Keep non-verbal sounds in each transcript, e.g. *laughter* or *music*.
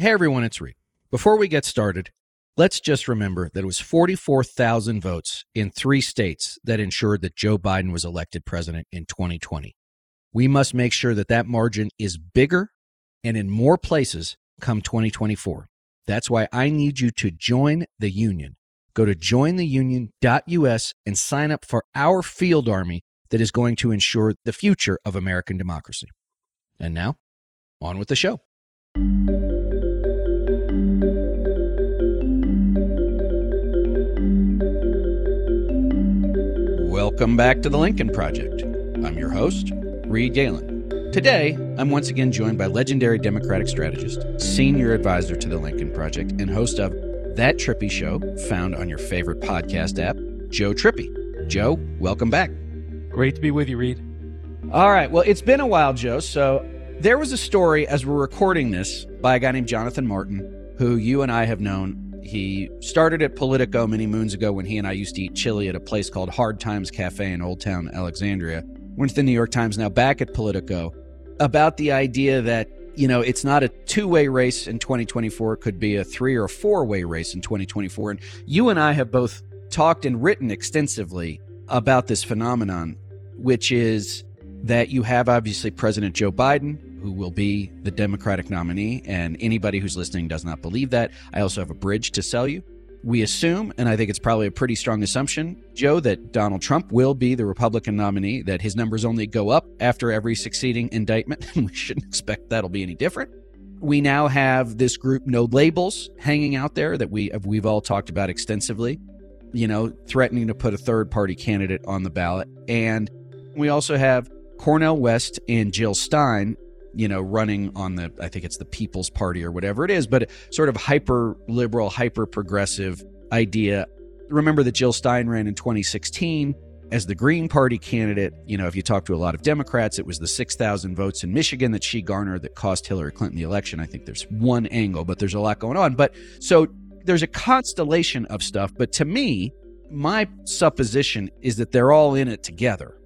Hey everyone, it's Reed. Before we get started, let's just remember that it was 44,000 votes in three states that ensured that Joe Biden was elected president in 2020. We must make sure that that margin is bigger and in more places come 2024. That's why I need you to join the union. Go to jointheunion.us and sign up for our field army that is going to ensure the future of American democracy. And now, on with the show. Welcome back to the Lincoln Project. I'm your host, Reed Galen. Today, I'm once again joined by legendary Democratic strategist, senior advisor to the Lincoln Project, and host of That Trippi Show, found on your favorite podcast app, Joe Trippi. Joe, welcome back. Great to be with you, Reed. All right. Well, it's been a while, Joe. So there was a story as we're recording this by a guy named Jonathan Martin, who you and I have known he started at Politico many moons ago when he and I used to eat chili at a place called Hard Times Cafe in Old Town Alexandria. Went to the New York Times, now back at Politico, about the idea that, you know, it's not a two way race in 2024, it could be a three or four way race in 2024. And you and I have both talked and written extensively about this phenomenon, which is that you have obviously President Joe Biden, who will be the Democratic nominee. And anybody who's listening does not believe that. I also have a bridge to sell you. We assume, and I think it's probably a pretty strong assumption, Joe, that Donald Trump will be the Republican nominee, that his numbers only go up after every succeeding indictment. *laughs* And we shouldn't expect that'll be any different. We now have this group, No Labels, hanging out there that we, we've all talked about extensively, you know, threatening to put a third party candidate on the ballot. And we also have Cornel West and Jill Stein you know, running on the, I think it's the People's Party or whatever it is, but sort of hyper liberal, hyper progressive idea. Remember that Jill Stein ran in 2016 as the Green Party candidate. You know, if you talk to a lot of Democrats, it was the 6,000 votes in Michigan that she garnered that cost Hillary Clinton the election. I think there's one angle, but there's a lot going on. But so there's a constellation of stuff. But to me, my supposition is that they're all in it together.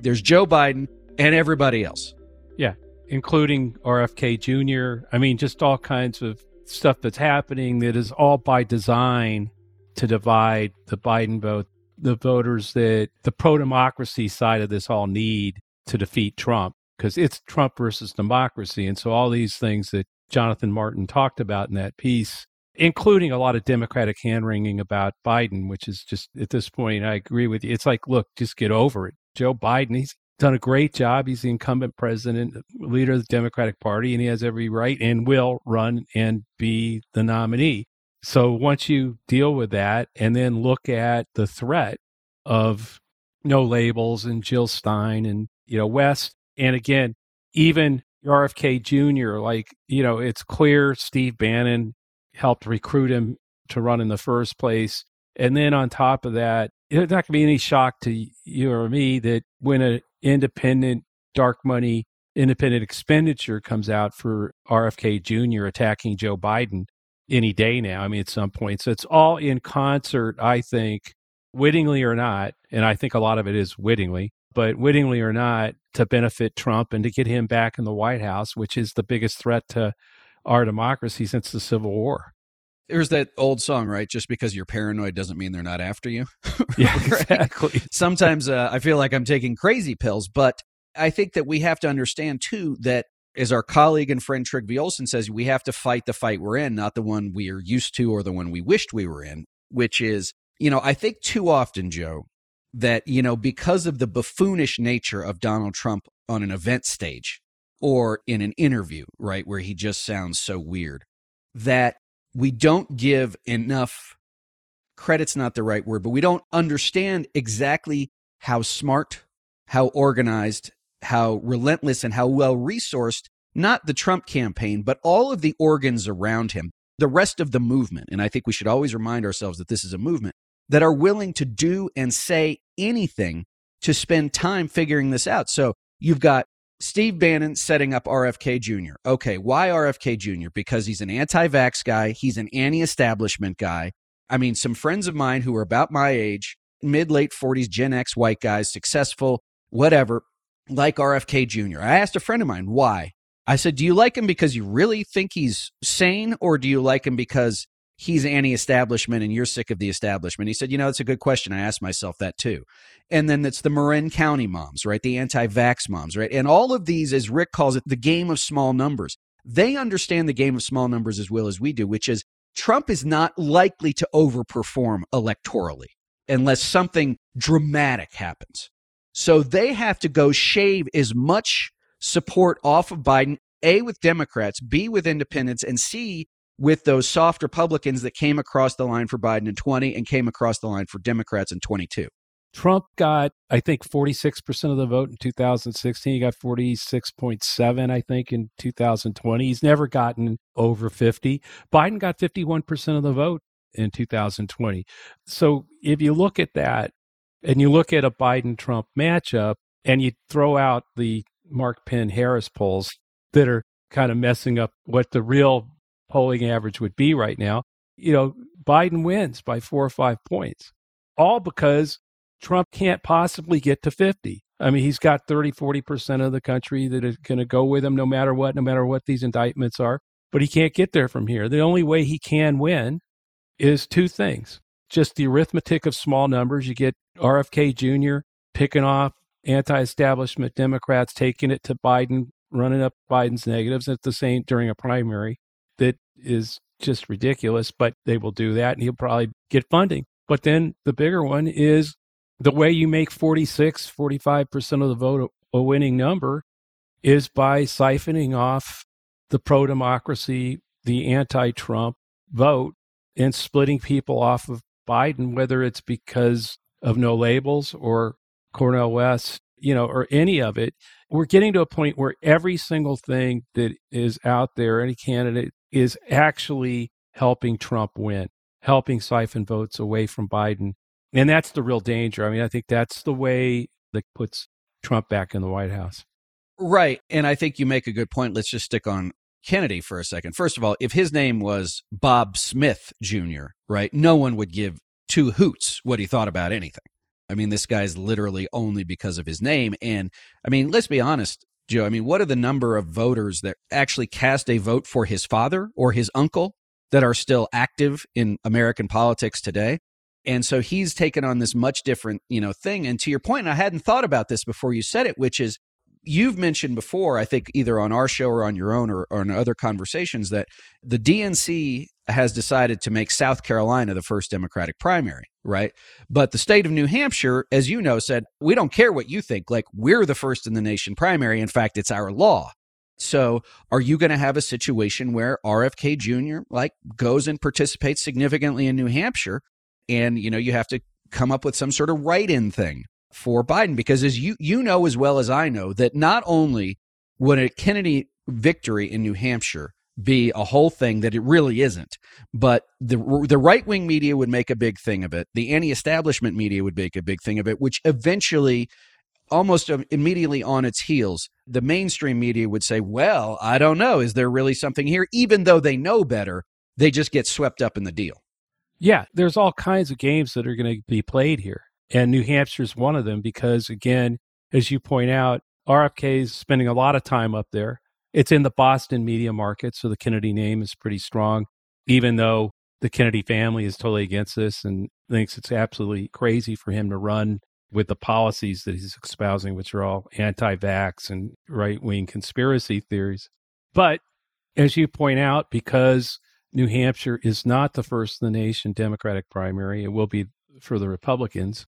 There's Joe Biden and everybody else. Yeah including RFK Jr. I mean, just all kinds of stuff that's happening that is all by design to divide the Biden vote, the voters that the pro democracy side of this all need to defeat Trump because it's Trump versus democracy. And so all these things that Jonathan Martin talked about in that piece, including a lot of Democratic hand wringing about Biden, which is just at this point, I agree with you. It's like, look, just get over it. Joe Biden, he's done a great job. He's the incumbent president, leader of the Democratic Party, and he has every right and will run and be the nominee. So once you deal with that and then look at the threat of no labels and Jill Stein and, you know, West, and again, even RFK Jr., like, you know, it's clear Steve Bannon helped recruit him to run in the first place. And then on top of that, it's not going to be any shock to you or me that when an independent dark money, independent expenditure comes out for RFK Jr. attacking Joe Biden any day now. I mean, at some point. So it's all in concert, I think, wittingly or not. And I think a lot of it is wittingly, but wittingly or not, to benefit Trump and to get him back in the White House, which is the biggest threat to our democracy since the Civil War. There's that old song, right? Just because you're paranoid doesn't mean they're not after you. *laughs* yeah, exactly. Sometimes uh, I feel like I'm taking crazy pills, but I think that we have to understand too that as our colleague and friend Trygve Olsen says, we have to fight the fight we're in, not the one we are used to or the one we wished we were in, which is, you know, I think too often, Joe, that, you know, because of the buffoonish nature of Donald Trump on an event stage or in an interview, right, where he just sounds so weird, that we don't give enough credit's not the right word, but we don't understand exactly how smart, how organized, how relentless, and how well resourced not the Trump campaign, but all of the organs around him, the rest of the movement. And I think we should always remind ourselves that this is a movement that are willing to do and say anything to spend time figuring this out. So you've got Steve Bannon setting up RFK Jr. Okay, why RFK Jr.? Because he's an anti vax guy, he's an anti establishment guy. I mean, some friends of mine who are about my age, mid late 40s, Gen X white guys, successful, whatever, like RFK Jr. I asked a friend of mine why. I said, Do you like him because you really think he's sane, or do you like him because he's anti establishment and you're sick of the establishment? He said, You know, it's a good question. I asked myself that too. And then it's the Marin County moms, right? The anti vax moms, right? And all of these, as Rick calls it, the game of small numbers. They understand the game of small numbers as well as we do, which is Trump is not likely to overperform electorally unless something dramatic happens. So they have to go shave as much support off of Biden, A, with Democrats, B, with independents, and C, with those soft Republicans that came across the line for Biden in 20 and came across the line for Democrats in 22. Trump got, I think, 46% of the vote in 2016. He got 46.7, I think, in 2020. He's never gotten over 50. Biden got 51% of the vote in 2020. So if you look at that and you look at a Biden Trump matchup and you throw out the Mark Penn Harris polls that are kind of messing up what the real polling average would be right now, you know, Biden wins by four or five points, all because Trump can't possibly get to 50. I mean, he's got 30, 40% of the country that is going to go with him no matter what, no matter what these indictments are, but he can't get there from here. The only way he can win is two things just the arithmetic of small numbers. You get RFK Jr. picking off anti establishment Democrats, taking it to Biden, running up Biden's negatives at the same during a primary that is just ridiculous, but they will do that and he'll probably get funding. But then the bigger one is the way you make 46, 45% of the vote a winning number is by siphoning off the pro democracy, the anti Trump vote and splitting people off of Biden, whether it's because of no labels or Cornel West, you know, or any of it. We're getting to a point where every single thing that is out there, any candidate, is actually helping Trump win, helping siphon votes away from Biden. And that's the real danger. I mean, I think that's the way that puts Trump back in the White House. Right. And I think you make a good point. Let's just stick on Kennedy for a second. First of all, if his name was Bob Smith Jr., right, no one would give two hoots what he thought about anything. I mean, this guy's literally only because of his name. And I mean, let's be honest, Joe. I mean, what are the number of voters that actually cast a vote for his father or his uncle that are still active in American politics today? And so he's taken on this much different, you know, thing. And to your point, I hadn't thought about this before you said it, which is you've mentioned before, I think either on our show or on your own or, or in other conversations, that the DNC has decided to make South Carolina the first Democratic primary, right? But the state of New Hampshire, as you know, said, we don't care what you think. Like, we're the first in the nation primary. In fact, it's our law. So, are you going to have a situation where RFK Jr. like goes and participates significantly in New Hampshire and you know you have to come up with some sort of write-in thing for Biden because as you you know as well as I know that not only would a Kennedy victory in New Hampshire be a whole thing that it really isn't. But the the right wing media would make a big thing of it. The anti establishment media would make a big thing of it, which eventually, almost immediately on its heels, the mainstream media would say, "Well, I don't know. Is there really something here?" Even though they know better, they just get swept up in the deal. Yeah, there's all kinds of games that are going to be played here, and New Hampshire's one of them because, again, as you point out, RFK is spending a lot of time up there it's in the Boston media market, so the Kennedy name is pretty strong, even though the Kennedy family is totally against this and thinks it's absolutely crazy for him to run with the policies that he's espousing, which are all anti vax and right wing conspiracy theories. But as you point out, because New Hampshire is not the first in the nation Democratic primary, it will be for the Republicans.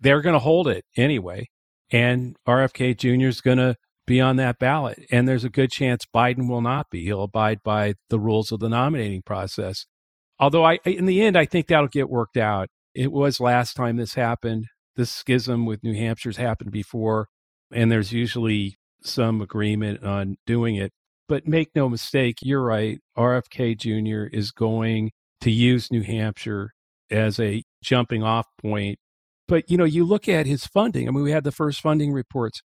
They're going to hold it anyway. And RFK Jr. is going to be on that ballot. And there's a good chance Biden will not be. He'll abide by the rules of the nominating process. Although I, in the end, I think that'll get worked out. It was last time this happened. This schism with New Hampshire's happened before, and there's usually some agreement on doing it. But make no mistake, you're right. RFK Jr. is going to use New Hampshire as a jumping off point. But, you know, you look at his funding. I mean, we had the first funding reports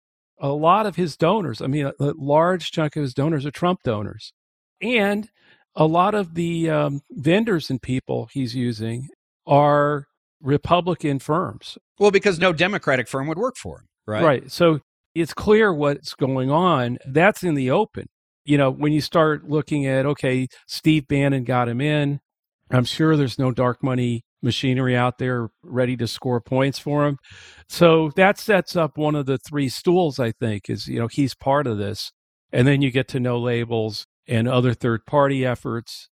a lot of his donors, I mean, a, a large chunk of his donors are Trump donors. And a lot of the um, vendors and people he's using are Republican firms. Well, because no Democratic firm would work for him, right? Right. So it's clear what's going on. That's in the open. you know, when you start looking at, okay, Steve Bannon got him in, I'm sure there's no dark money machinery out there ready to score points for him. So that sets up one of the three stools, I think, is, you know, he's part of this. And then you get to no labels and other third party efforts.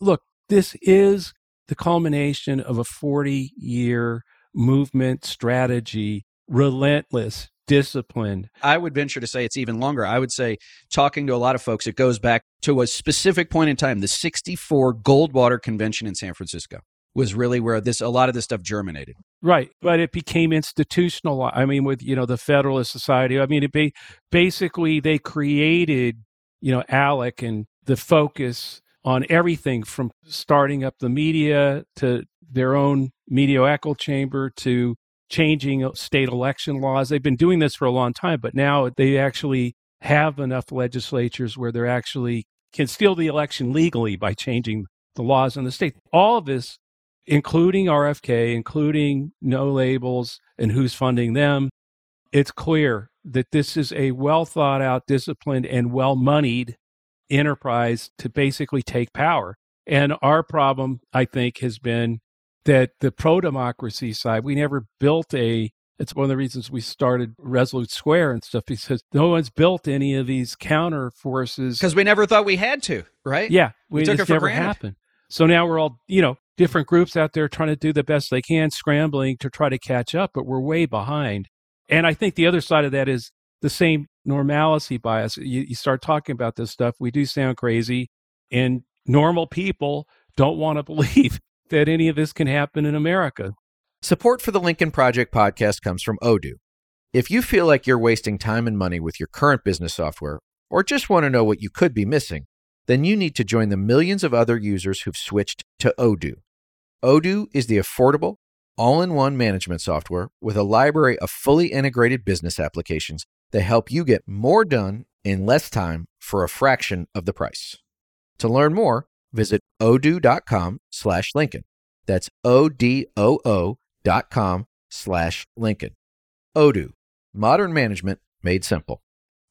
Look, this is the culmination of a 40 year movement strategy, relentless, disciplined. I would venture to say it's even longer. I would say, talking to a lot of folks, it goes back to a specific point in time, the 64 Goldwater Convention in San Francisco was really where this a lot of this stuff germinated. Right, but it became institutional. I mean, with you know the Federalist Society. I mean, it be, basically they created you know ALEC and the focus on everything from starting up the media to their own media echo chamber to changing state election laws. They've been doing this for a long time, but now they actually have enough legislatures where they're actually can steal the election legally by changing the laws in the state. All of this, including RFK, including no labels and who's funding them, it's clear that this is a well thought out, disciplined, and well moneyed enterprise to basically take power. And our problem, I think, has been that the pro democracy side, we never built a it's one of the reasons we started Resolute Square and stuff because no one's built any of these counter forces. Because we never thought we had to, right? Yeah. We, we took it for never granted. happened. So now we're all, you know, different groups out there trying to do the best they can, scrambling to try to catch up, but we're way behind. And I think the other side of that is the same normalcy bias. You, you start talking about this stuff, we do sound crazy, and normal people don't want to *laughs* believe that any of this can happen in America. Support for the Lincoln Project podcast comes from Odoo. If you feel like you're wasting time and money with your current business software, or just want to know what you could be missing, then you need to join the millions of other users who've switched to Odoo. Odoo is the affordable, all in one management software with a library of fully integrated business applications that help you get more done in less time for a fraction of the price. To learn more, visit odoo.com slash Lincoln. That's O-D-O-O dot com slash Lincoln. Odoo, modern management made simple.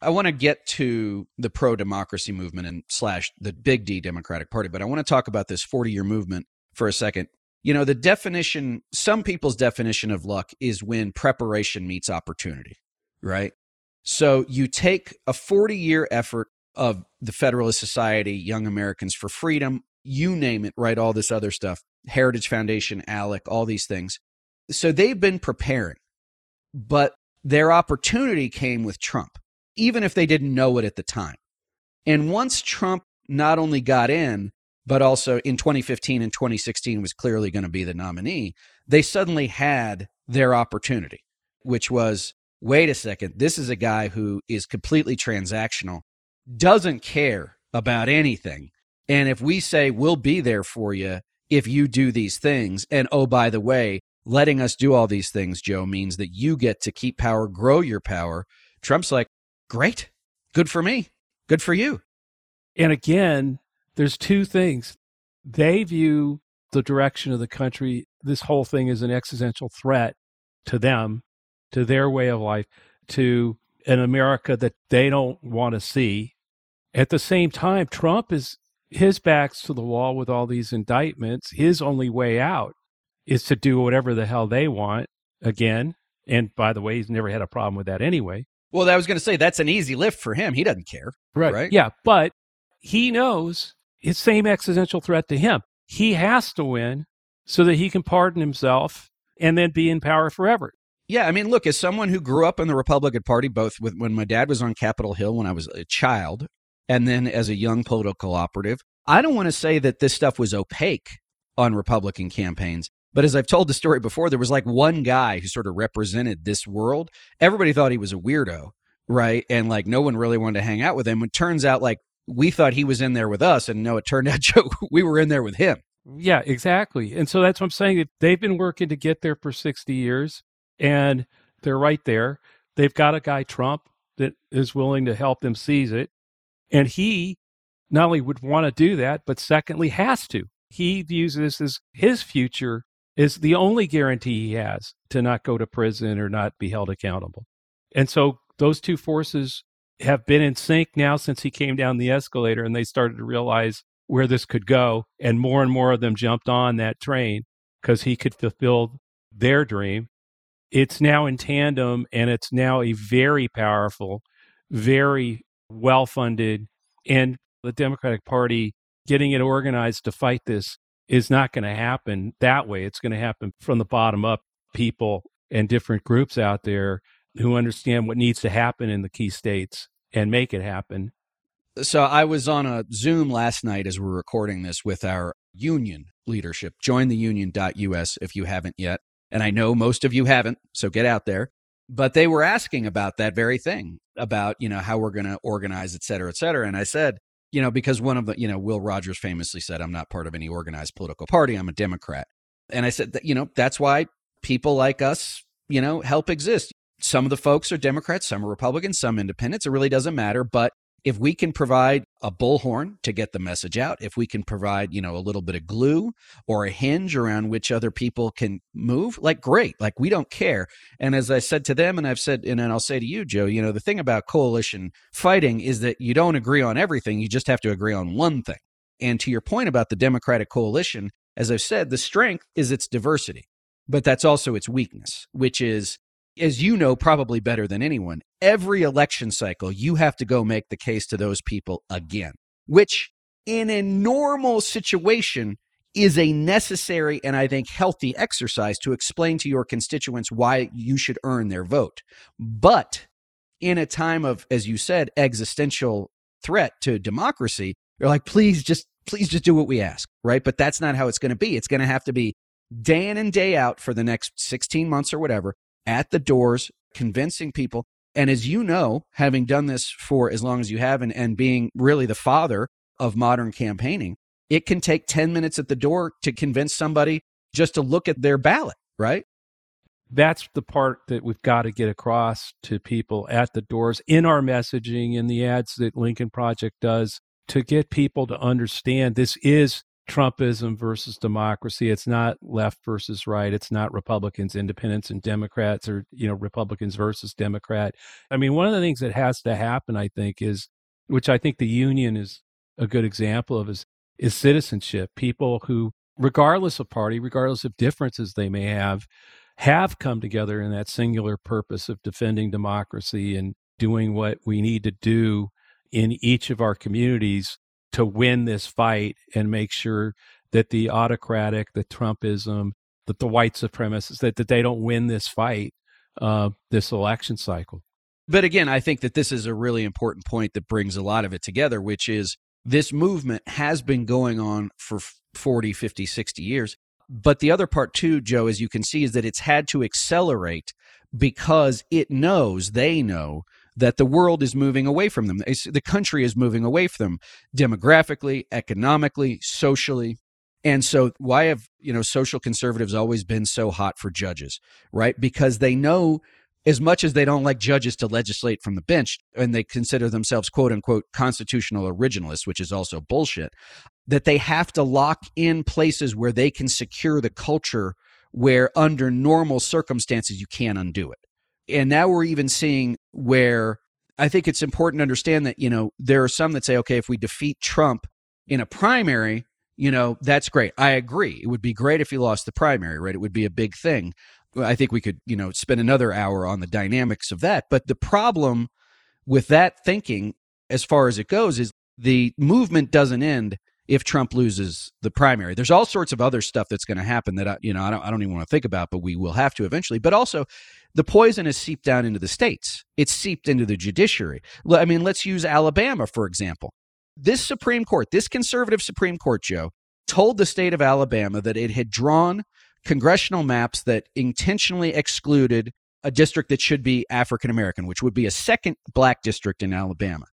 I want to get to the pro democracy movement and slash the big D Democratic Party, but I want to talk about this 40 year movement for a second. You know, the definition, some people's definition of luck is when preparation meets opportunity, right? So you take a 40 year effort of the Federalist Society, Young Americans for Freedom, you name it, right? All this other stuff, Heritage Foundation, ALEC, all these things. So they've been preparing, but their opportunity came with Trump, even if they didn't know it at the time. And once Trump not only got in, but also in 2015 and 2016 was clearly going to be the nominee, they suddenly had their opportunity, which was wait a second, this is a guy who is completely transactional, doesn't care about anything. And if we say we'll be there for you if you do these things, and oh, by the way, letting us do all these things, Joe, means that you get to keep power, grow your power. Trump's like, great, good for me, good for you. And again, there's two things. They view the direction of the country, this whole thing is an existential threat to them, to their way of life, to an America that they don't want to see. At the same time, Trump is his back's to the wall with all these indictments. His only way out is to do whatever the hell they want again. And by the way, he's never had a problem with that anyway. Well, I was going to say that's an easy lift for him. He doesn't care. Right. Right. Yeah. But he knows it's same existential threat to him. He has to win so that he can pardon himself and then be in power forever. Yeah, I mean, look, as someone who grew up in the Republican Party, both with when my dad was on Capitol Hill when I was a child, and then as a young political operative, I don't want to say that this stuff was opaque on Republican campaigns. But as I've told the story before, there was like one guy who sort of represented this world. Everybody thought he was a weirdo, right? And like no one really wanted to hang out with him. It turns out like we thought he was in there with us, and no, it turned *laughs* out Joe, we were in there with him. Yeah, exactly. And so that's what I'm saying. They've been working to get there for 60 years, and they're right there. They've got a guy, Trump, that is willing to help them seize it. And he not only would want to do that, but secondly, has to. He views this as his future is the only guarantee he has to not go to prison or not be held accountable. And so those two forces have been in sync now since he came down the escalator and they started to realize where this could go. And more and more of them jumped on that train because he could fulfill their dream. It's now in tandem and it's now a very powerful, very well funded, and the Democratic Party getting it organized to fight this is not going to happen that way. It's going to happen from the bottom up, people and different groups out there who understand what needs to happen in the key states and make it happen. So I was on a Zoom last night as we're recording this with our union leadership. Join the union.us if you haven't yet. And I know most of you haven't, so get out there. But they were asking about that very thing about, you know, how we're going to organize, et cetera, et cetera. And I said, you know, because one of the, you know, Will Rogers famously said, I'm not part of any organized political party. I'm a Democrat. And I said that, you know, that's why people like us, you know, help exist. Some of the folks are Democrats, some are Republicans, some independents. It really doesn't matter. But if we can provide a bullhorn to get the message out, if we can provide, you know, a little bit of glue or a hinge around which other people can move, like great. Like we don't care. And as I said to them, and I've said, and I'll say to you, Joe, you know, the thing about coalition fighting is that you don't agree on everything. You just have to agree on one thing. And to your point about the Democratic coalition, as I've said, the strength is its diversity, but that's also its weakness, which is as you know probably better than anyone, every election cycle, you have to go make the case to those people again, which in a normal situation is a necessary and I think healthy exercise to explain to your constituents why you should earn their vote. But in a time of, as you said, existential threat to democracy, you're like, please just, please just do what we ask, right? But that's not how it's going to be. It's going to have to be day in and day out for the next 16 months or whatever at the doors, convincing people. And as you know, having done this for as long as you have and, and being really the father of modern campaigning, it can take 10 minutes at the door to convince somebody just to look at their ballot, right? That's the part that we've got to get across to people at the doors in our messaging, in the ads that Lincoln Project does to get people to understand this is Trumpism versus democracy. It's not left versus right. It's not Republicans, independents, and Democrats, or you know Republicans versus Democrat. I mean, one of the things that has to happen, I think, is which I think the union is a good example of is is citizenship. People who, regardless of party, regardless of differences they may have, have come together in that singular purpose of defending democracy and doing what we need to do in each of our communities to win this fight and make sure that the autocratic, the Trumpism, that the white supremacists, that, that they don't win this fight, uh, this election cycle. But again, I think that this is a really important point that brings a lot of it together, which is this movement has been going on for 40, 50, 60 years. But the other part, too, Joe, as you can see, is that it's had to accelerate because it knows, they know, that the world is moving away from them. The country is moving away from them demographically, economically, socially. And so why have, you know, social conservatives always been so hot for judges, right? Because they know as much as they don't like judges to legislate from the bench and they consider themselves quote unquote constitutional originalists, which is also bullshit, that they have to lock in places where they can secure the culture where under normal circumstances you can't undo it. And now we're even seeing where I think it's important to understand that, you know, there are some that say, okay, if we defeat Trump in a primary, you know, that's great. I agree. It would be great if he lost the primary, right? It would be a big thing. I think we could, you know, spend another hour on the dynamics of that. But the problem with that thinking, as far as it goes, is the movement doesn't end if Trump loses the primary. There's all sorts of other stuff that's going to happen that I, you know I don't I don't even want to think about, but we will have to eventually. But also, the poison has seeped down into the states. It's seeped into the judiciary. I mean, let's use Alabama for example. This Supreme Court, this conservative Supreme Court, Joe, told the state of Alabama that it had drawn congressional maps that intentionally excluded a district that should be African American, which would be a second black district in Alabama.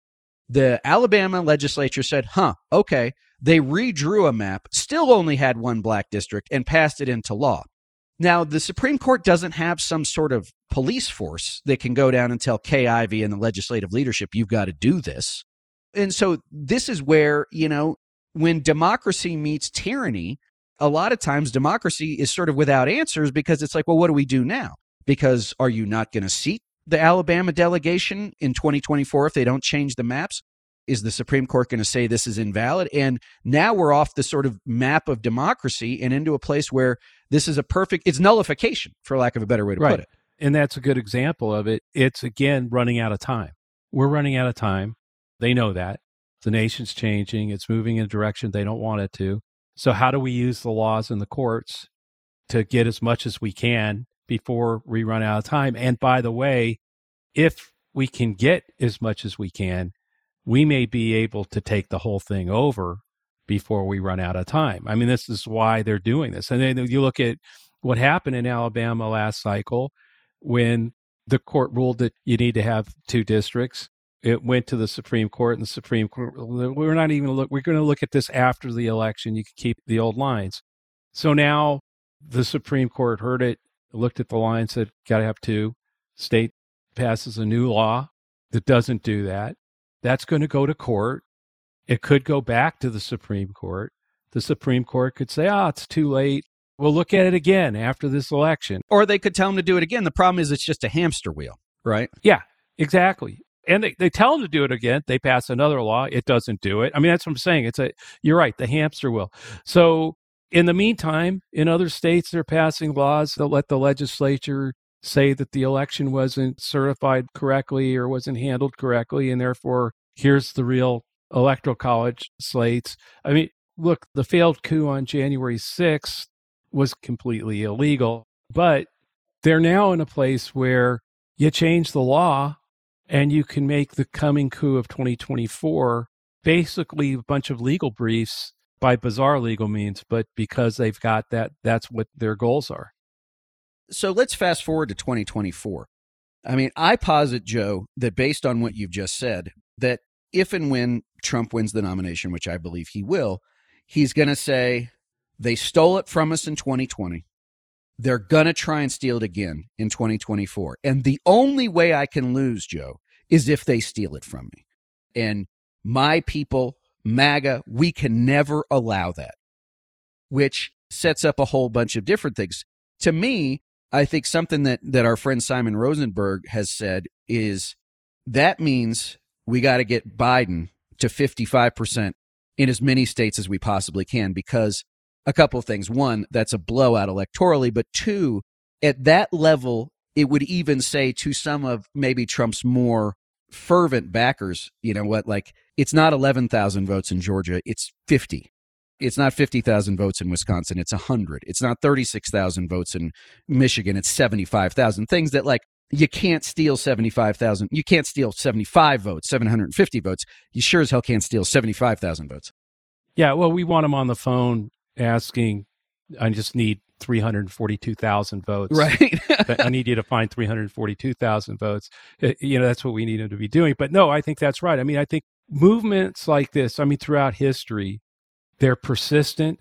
The Alabama legislature said, huh, okay, they redrew a map, still only had one black district, and passed it into law. Now, the Supreme Court doesn't have some sort of police force that can go down and tell Kay Ivey and the legislative leadership, you've got to do this. And so this is where, you know, when democracy meets tyranny, a lot of times democracy is sort of without answers because it's like, well, what do we do now? Because are you not going to seat the Alabama delegation in 2024 if they don't change the maps? Is the Supreme Court going to say this is invalid? And now we're off the sort of map of democracy and into a place where this is a perfect, it's nullification, for lack of a better way to right. put it. And that's a good example of it. It's again running out of time. We're running out of time. They know that. The nation's changing. It's moving in a direction they don't want it to. So, how do we use the laws and the courts to get as much as we can before we run out of time? And by the way, if we can get as much as we can, we may be able to take the whole thing over before we run out of time. I mean, this is why they're doing this. And then you look at what happened in Alabama last cycle when the court ruled that you need to have two districts. It went to the Supreme Court, and the Supreme Court, we're not even look, we're going to look at this after the election. You can keep the old lines. So now the Supreme Court heard it, looked at the line, said, got to have two. State passes a new law that doesn't do that. That's going to go to court. It could go back to the Supreme Court. The Supreme Court could say, ah, oh, it's too late. We'll look at it again after this election. Or they could tell them to do it again. The problem is it's just a hamster wheel, right? Yeah, exactly. And they, they tell them to do it again. They pass another law. It doesn't do it. I mean, that's what I'm saying. It's a, you're right, the hamster wheel. So in the meantime, in other states, they're passing laws that let the legislature say that the election wasn't certified correctly or wasn't handled correctly. And therefore, here's the real electoral college slates. I mean, look, the failed coup on January 6th was completely illegal. But they're now in a place where you change the law and you can make the coming coup of 2024 basically a bunch of legal briefs by bizarre legal means, but because they've got that, that's what their goals are. So let's fast forward to 2024. I mean, I posit, Joe, that based on what you've just said, that if and when Trump wins the nomination, which I believe he will, he's going to say, they stole it from us in 2020. They're going to try and steal it again in 2024. And the only way I can lose, Joe, is if they steal it from me. And my people, MAGA, we can never allow that, which sets up a whole bunch of different things. To me, I think something that, that our friend Simon Rosenberg has said is that means we got to get Biden to 55% in as many states as we possibly can because a couple of things. One, that's a blowout electorally, but two, at that level, it would even say to some of maybe Trump's more fervent backers, you know what, like it's not 11,000 votes in Georgia, it's 50. It's not 50,000 votes in Wisconsin, it's 100. It's not 36,000 votes in Michigan, it's 75,000. Things that like you can't steal 75,000. You can't steal 75 votes, 750 votes. You sure as hell can't steal 75,000 votes. Yeah, well, we want them on the phone asking, I just need 342,000 votes. Right. I need you to find 342,000 votes. Uh, you know, that's what we need him to be doing. But no, I think that's right. I mean, I think movements like this, I mean, throughout history, they're persistent.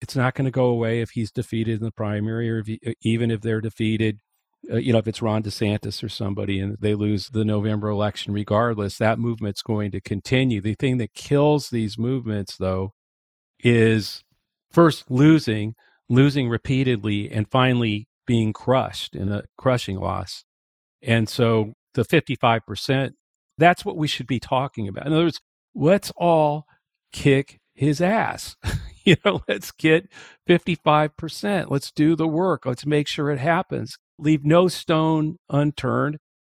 It's not going to go away if he's defeated in the primary or if he, uh, even if they're defeated. Uh, you know, if it's Ron DeSantis or somebody and they lose the November election, regardless, that movement's going to continue. The thing that kills these movements, though, is first losing, losing repeatedly, and finally being crushed in a crushing loss. And so the 55%, that's what we should be talking about. In other words, let's all kick his ass. *laughs* you know, let's get 55%. Let's do the work. Let's make sure it happens. Leave no stone unturned.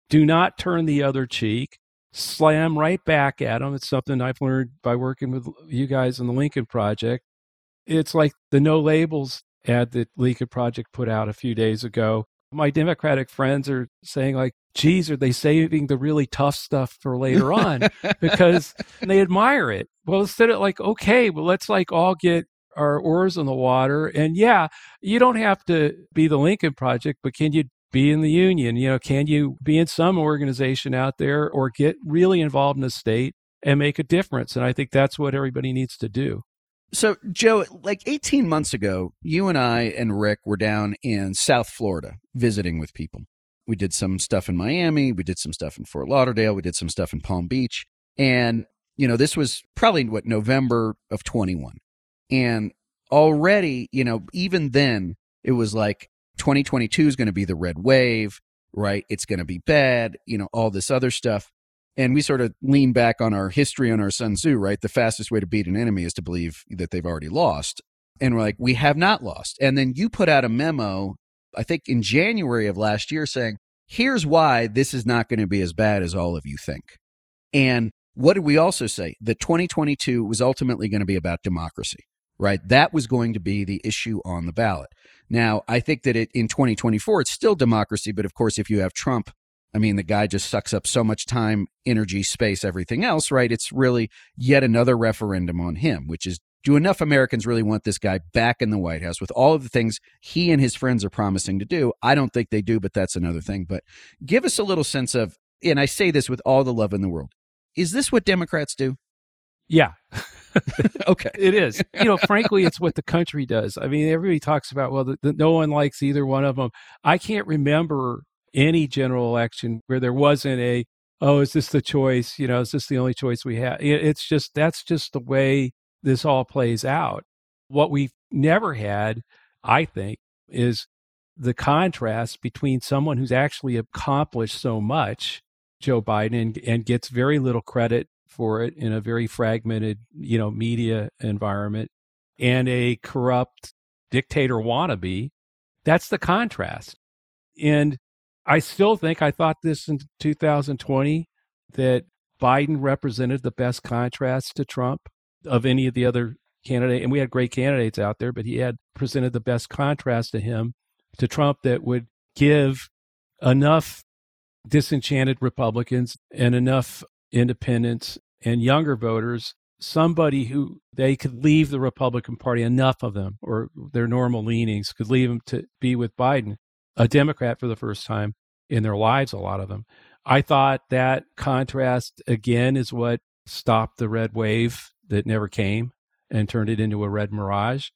Do not turn the other cheek. Slam right back at them. It's something I've learned by working with you guys in the Lincoln Project it's like the no labels ad that Lincoln Project put out a few days ago. My Democratic friends are saying, like, geez, are they saving the really tough stuff for later on? because *laughs* they admire it. Well, instead of like, okay, well, let's like all get our oars in the water. And yeah, you don't have to be the Lincoln Project, but can you be in the union? You know, can you be in some organization out there or get really involved in the state and make a difference? And I think that's what everybody needs to do. So, Joe, like 18 months ago, you and I and Rick were down in South Florida visiting with people. We did some stuff in Miami, we did some stuff in Fort Lauderdale, we did some stuff in Palm Beach. And, you know, this was probably what, November of 21. And already, you know, even then, it was like 2022 is going to be the red wave. right? It's going to be bad, you know, all this other stuff. And we sort of lean back on our history on our Sun Tzu, right? The fastest way to beat an enemy is to believe that they've already lost. And we're like, we have not lost. And then you put out a memo, I think in January of last year, saying, here's why this is not going to be as bad as all of you think. And what did we also say? That 2022 was ultimately going to be about democracy, right? That was going to be the issue on the ballot. Now, I think that it in 2024 it's still democracy, but of course, if you have Trump, I mean, the guy just sucks up so much time, energy, space, everything else, right? It's really yet another referendum on him, which is do enough Americans really want this guy back in the White House with all of the things he and his friends are promising to do? I don't think they do, but that's another thing. But give us a little sense of, and I say this with all the love in the world, is this what Democrats do? Yeah. *laughs* okay. *laughs* It is. You know, frankly, it's what the country does. I mean, everybody talks about, well, the, the, no one likes either one of them. I can't remember any general election where there wasn't a, oh, is this the choice? You know, is this the only choice we have? It's just, that's just the way this all plays out. What we've never had, I think, is the contrast between someone who's actually accomplished so much, Joe Biden, and, and gets very little credit for it in a very fragmented, you know, media environment and a corrupt dictator wannabe. That's the contrast. And I still think I thought this in 2020 that Biden represented the best contrast to Trump of any of the other candidates. And we had great candidates out there, but he had presented the best contrast to him, to Trump, that would give enough disenchanted Republicans and enough independents and younger voters somebody who they could leave the Republican Party, enough of them, or their normal leanings could leave them to be with Biden, a Democrat for the first time in their lives, a lot of them. I thought that contrast again is what stopped the red wave that never came and turned it into a red mirage.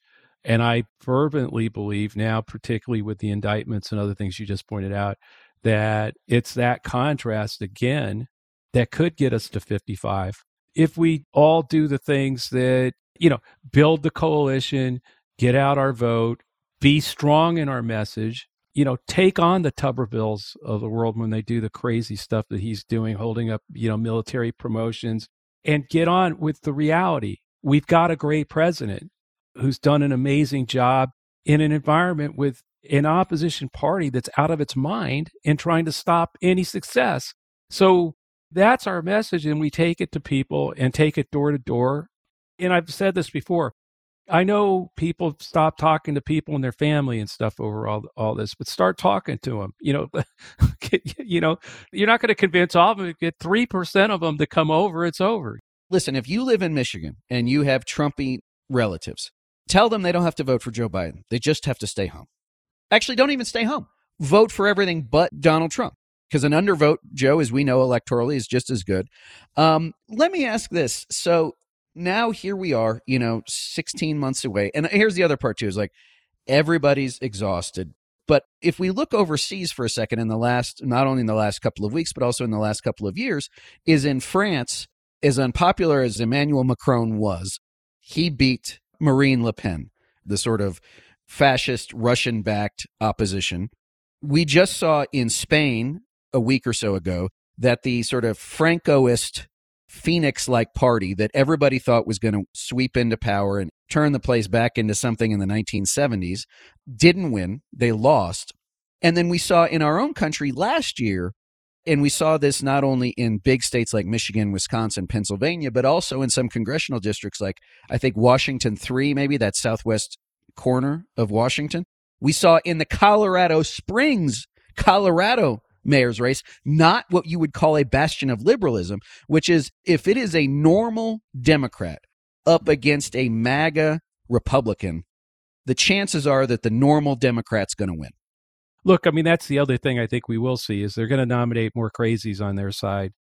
And I fervently believe now, particularly with the indictments and other things you just pointed out, that it's that contrast again that could get us to 55 if we all do the things that you know build the coalition get out our vote be strong in our message you know take on the tubervilles of the world when they do the crazy stuff that he's doing holding up you know military promotions and get on with the reality we've got a great president who's done an amazing job in an environment with an opposition party that's out of its mind and trying to stop any success so that's our message, and we take it to people and take it door to door. And I've said this before. I know people stop talking to people and their family and stuff over all all this, but start talking to them. You know, *laughs* you know, you're not going to convince all of them. Get three percent of them to come over. It's over. Listen, if you live in Michigan and you have Trumpy relatives, tell them they don't have to vote for Joe Biden. They just have to stay home. Actually, don't even stay home. Vote for everything but Donald Trump because an undervote, Joe, as we know electorally, is just as good. Um, let me ask this. So now here we are, you know, 16 months away. And here's the other part too is like everybody's exhausted. But if we look overseas for a second in the last, not only in the last couple of weeks, but also in the last couple of years, is in France, as unpopular as Emmanuel Macron was, he beat Marine Le Pen, the sort of fascist Russian backed opposition. We just saw in Spain a week or so ago that the sort of Francoist Phoenix like party that everybody thought was going to sweep into power and turn the place back into something in the 1970s didn't win. They lost. And then we saw in our own country last year, and we saw this not only in big states like Michigan, Wisconsin, Pennsylvania, but also in some congressional districts like I think Washington 3, maybe that southwest corner of Washington. We saw in the Colorado Springs, Colorado mayor's race, not what you would call a bastion of liberalism, which is if it is a normal Democrat up against a MAGA Republican, the chances are that the normal Democrat's going to win. Look, I mean, that's the other thing I think we will see is they're going to nominate more crazies on their side.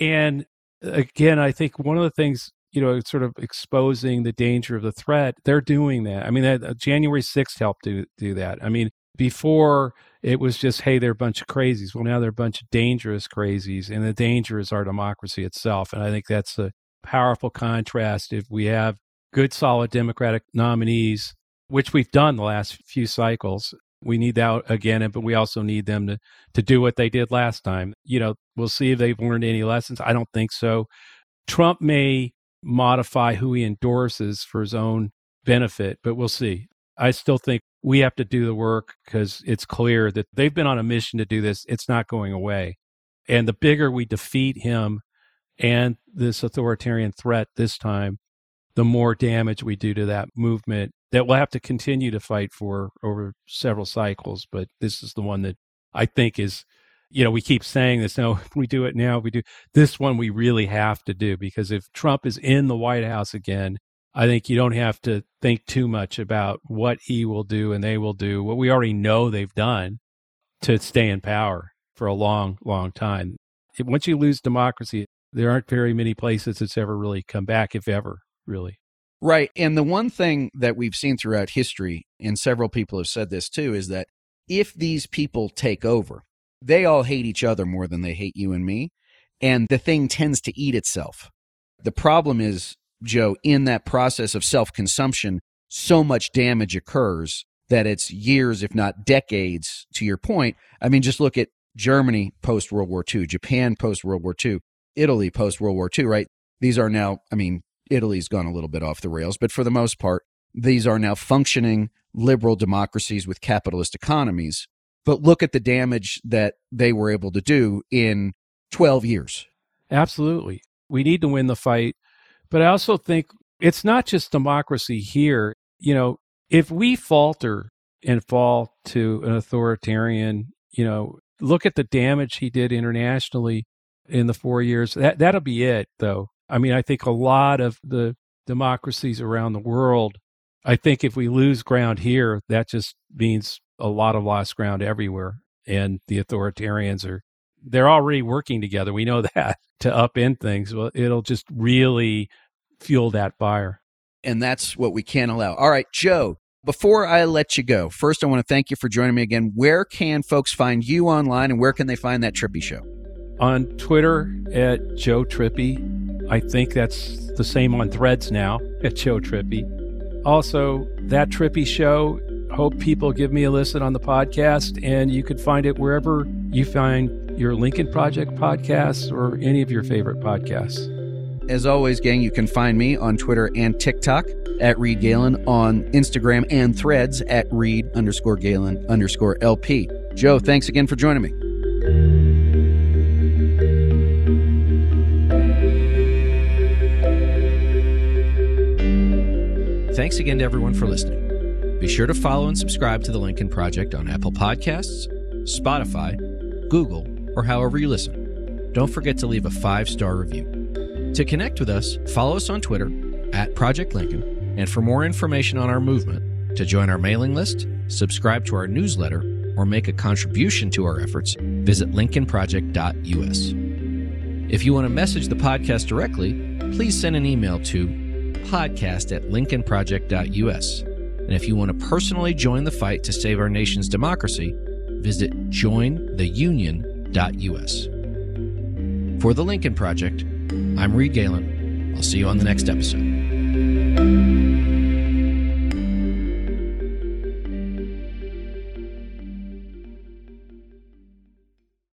And again, I think one of the things, you know, sort of exposing the danger of the threat, they're doing that. I mean, that, uh, January 6th helped do, do that. I mean, before it was just, hey, they're a bunch of crazies. Well, now they're a bunch of dangerous crazies, and the danger is our democracy itself. And I think that's a powerful contrast. If we have good, solid Democratic nominees, which we've done the last few cycles, We need that again, but we also need them to, to do what they did last time. You know, we'll see if they've learned any lessons. I don't think so. Trump may modify who he endorses for his own benefit, but we'll see. I still think we have to do the work because it's clear that they've been on a mission to do this. It's not going away. And the bigger we defeat him and this authoritarian threat this time, the more damage we do to that movement that we'll have to continue to fight for over several cycles. But this is the one that I think is, you know, we keep saying this. No, *laughs* we do it now. We do this one. We really have to do because if Trump is in the White House again, I think you don't have to think too much about what he will do and they will do. What we already know they've done to stay in power for a long, long time. Once you lose democracy, there aren't very many places it's ever really come back, if ever, really. Right. And the one thing that we've seen throughout history, and several people have said this too, is that if these people take over, they all hate each other more than they hate you and me. And the thing tends to eat itself. The problem is, Joe, in that process of self consumption, so much damage occurs that it's years, if not decades, to your point. I mean, just look at Germany post World War II, Japan post World War II, Italy post World War II, right? These are now, I mean, Italy's gone a little bit off the rails, but for the most part, these are now functioning liberal democracies with capitalist economies. But look at the damage that they were able to do in 12 years. Absolutely. We need to win the fight. But I also think it's not just democracy here. You know, if we falter and fall to an authoritarian, you know, look at the damage he did internationally in the four years. That that'll be it, though. I mean, I think a lot of the democracies around the world. I think if we lose ground here, that just means a lot of lost ground everywhere. And the authoritarians are they're already working together. We know *laughs* that to upend things. Well, it'll just really fuel that fire. And that's what we can't allow. All right, Joe, before I let you go, first I want to thank you for joining me again. Where can folks find you online and where can they find that Trippi show? On Twitter at Joe Trippi. I think that's the same on threads now *laughs* at Joe Trippi. Also, that Trippi show, hope people give me a listen on the podcast, and you can find it wherever you find your Lincoln Project podcasts or any of your favorite podcasts. As always, gang, you can find me on Twitter and TikTok at Reed Galen, on Instagram and threads at Reed underscore Galen underscore LP. Joe, thanks again for joining me. Thanks again to everyone for listening. Be sure to follow and subscribe to the Lincoln Project on Apple Podcasts, Spotify, Google, or however you listen. Don't forget to leave a five star review. To connect with us, follow us on Twitter at Project Lincoln, and for more information on our movement, to join our mailing list, subscribe to our newsletter, or make a contribution to our efforts, visit lincolnproject.us. If you want to message the podcast directly, please send an email to podcast at lincolnproject.us. And if you want to personally join the fight to save our nation's democracy, visit For the Lincoln Project, I'm Reed Galen. I'll see you on the next episode.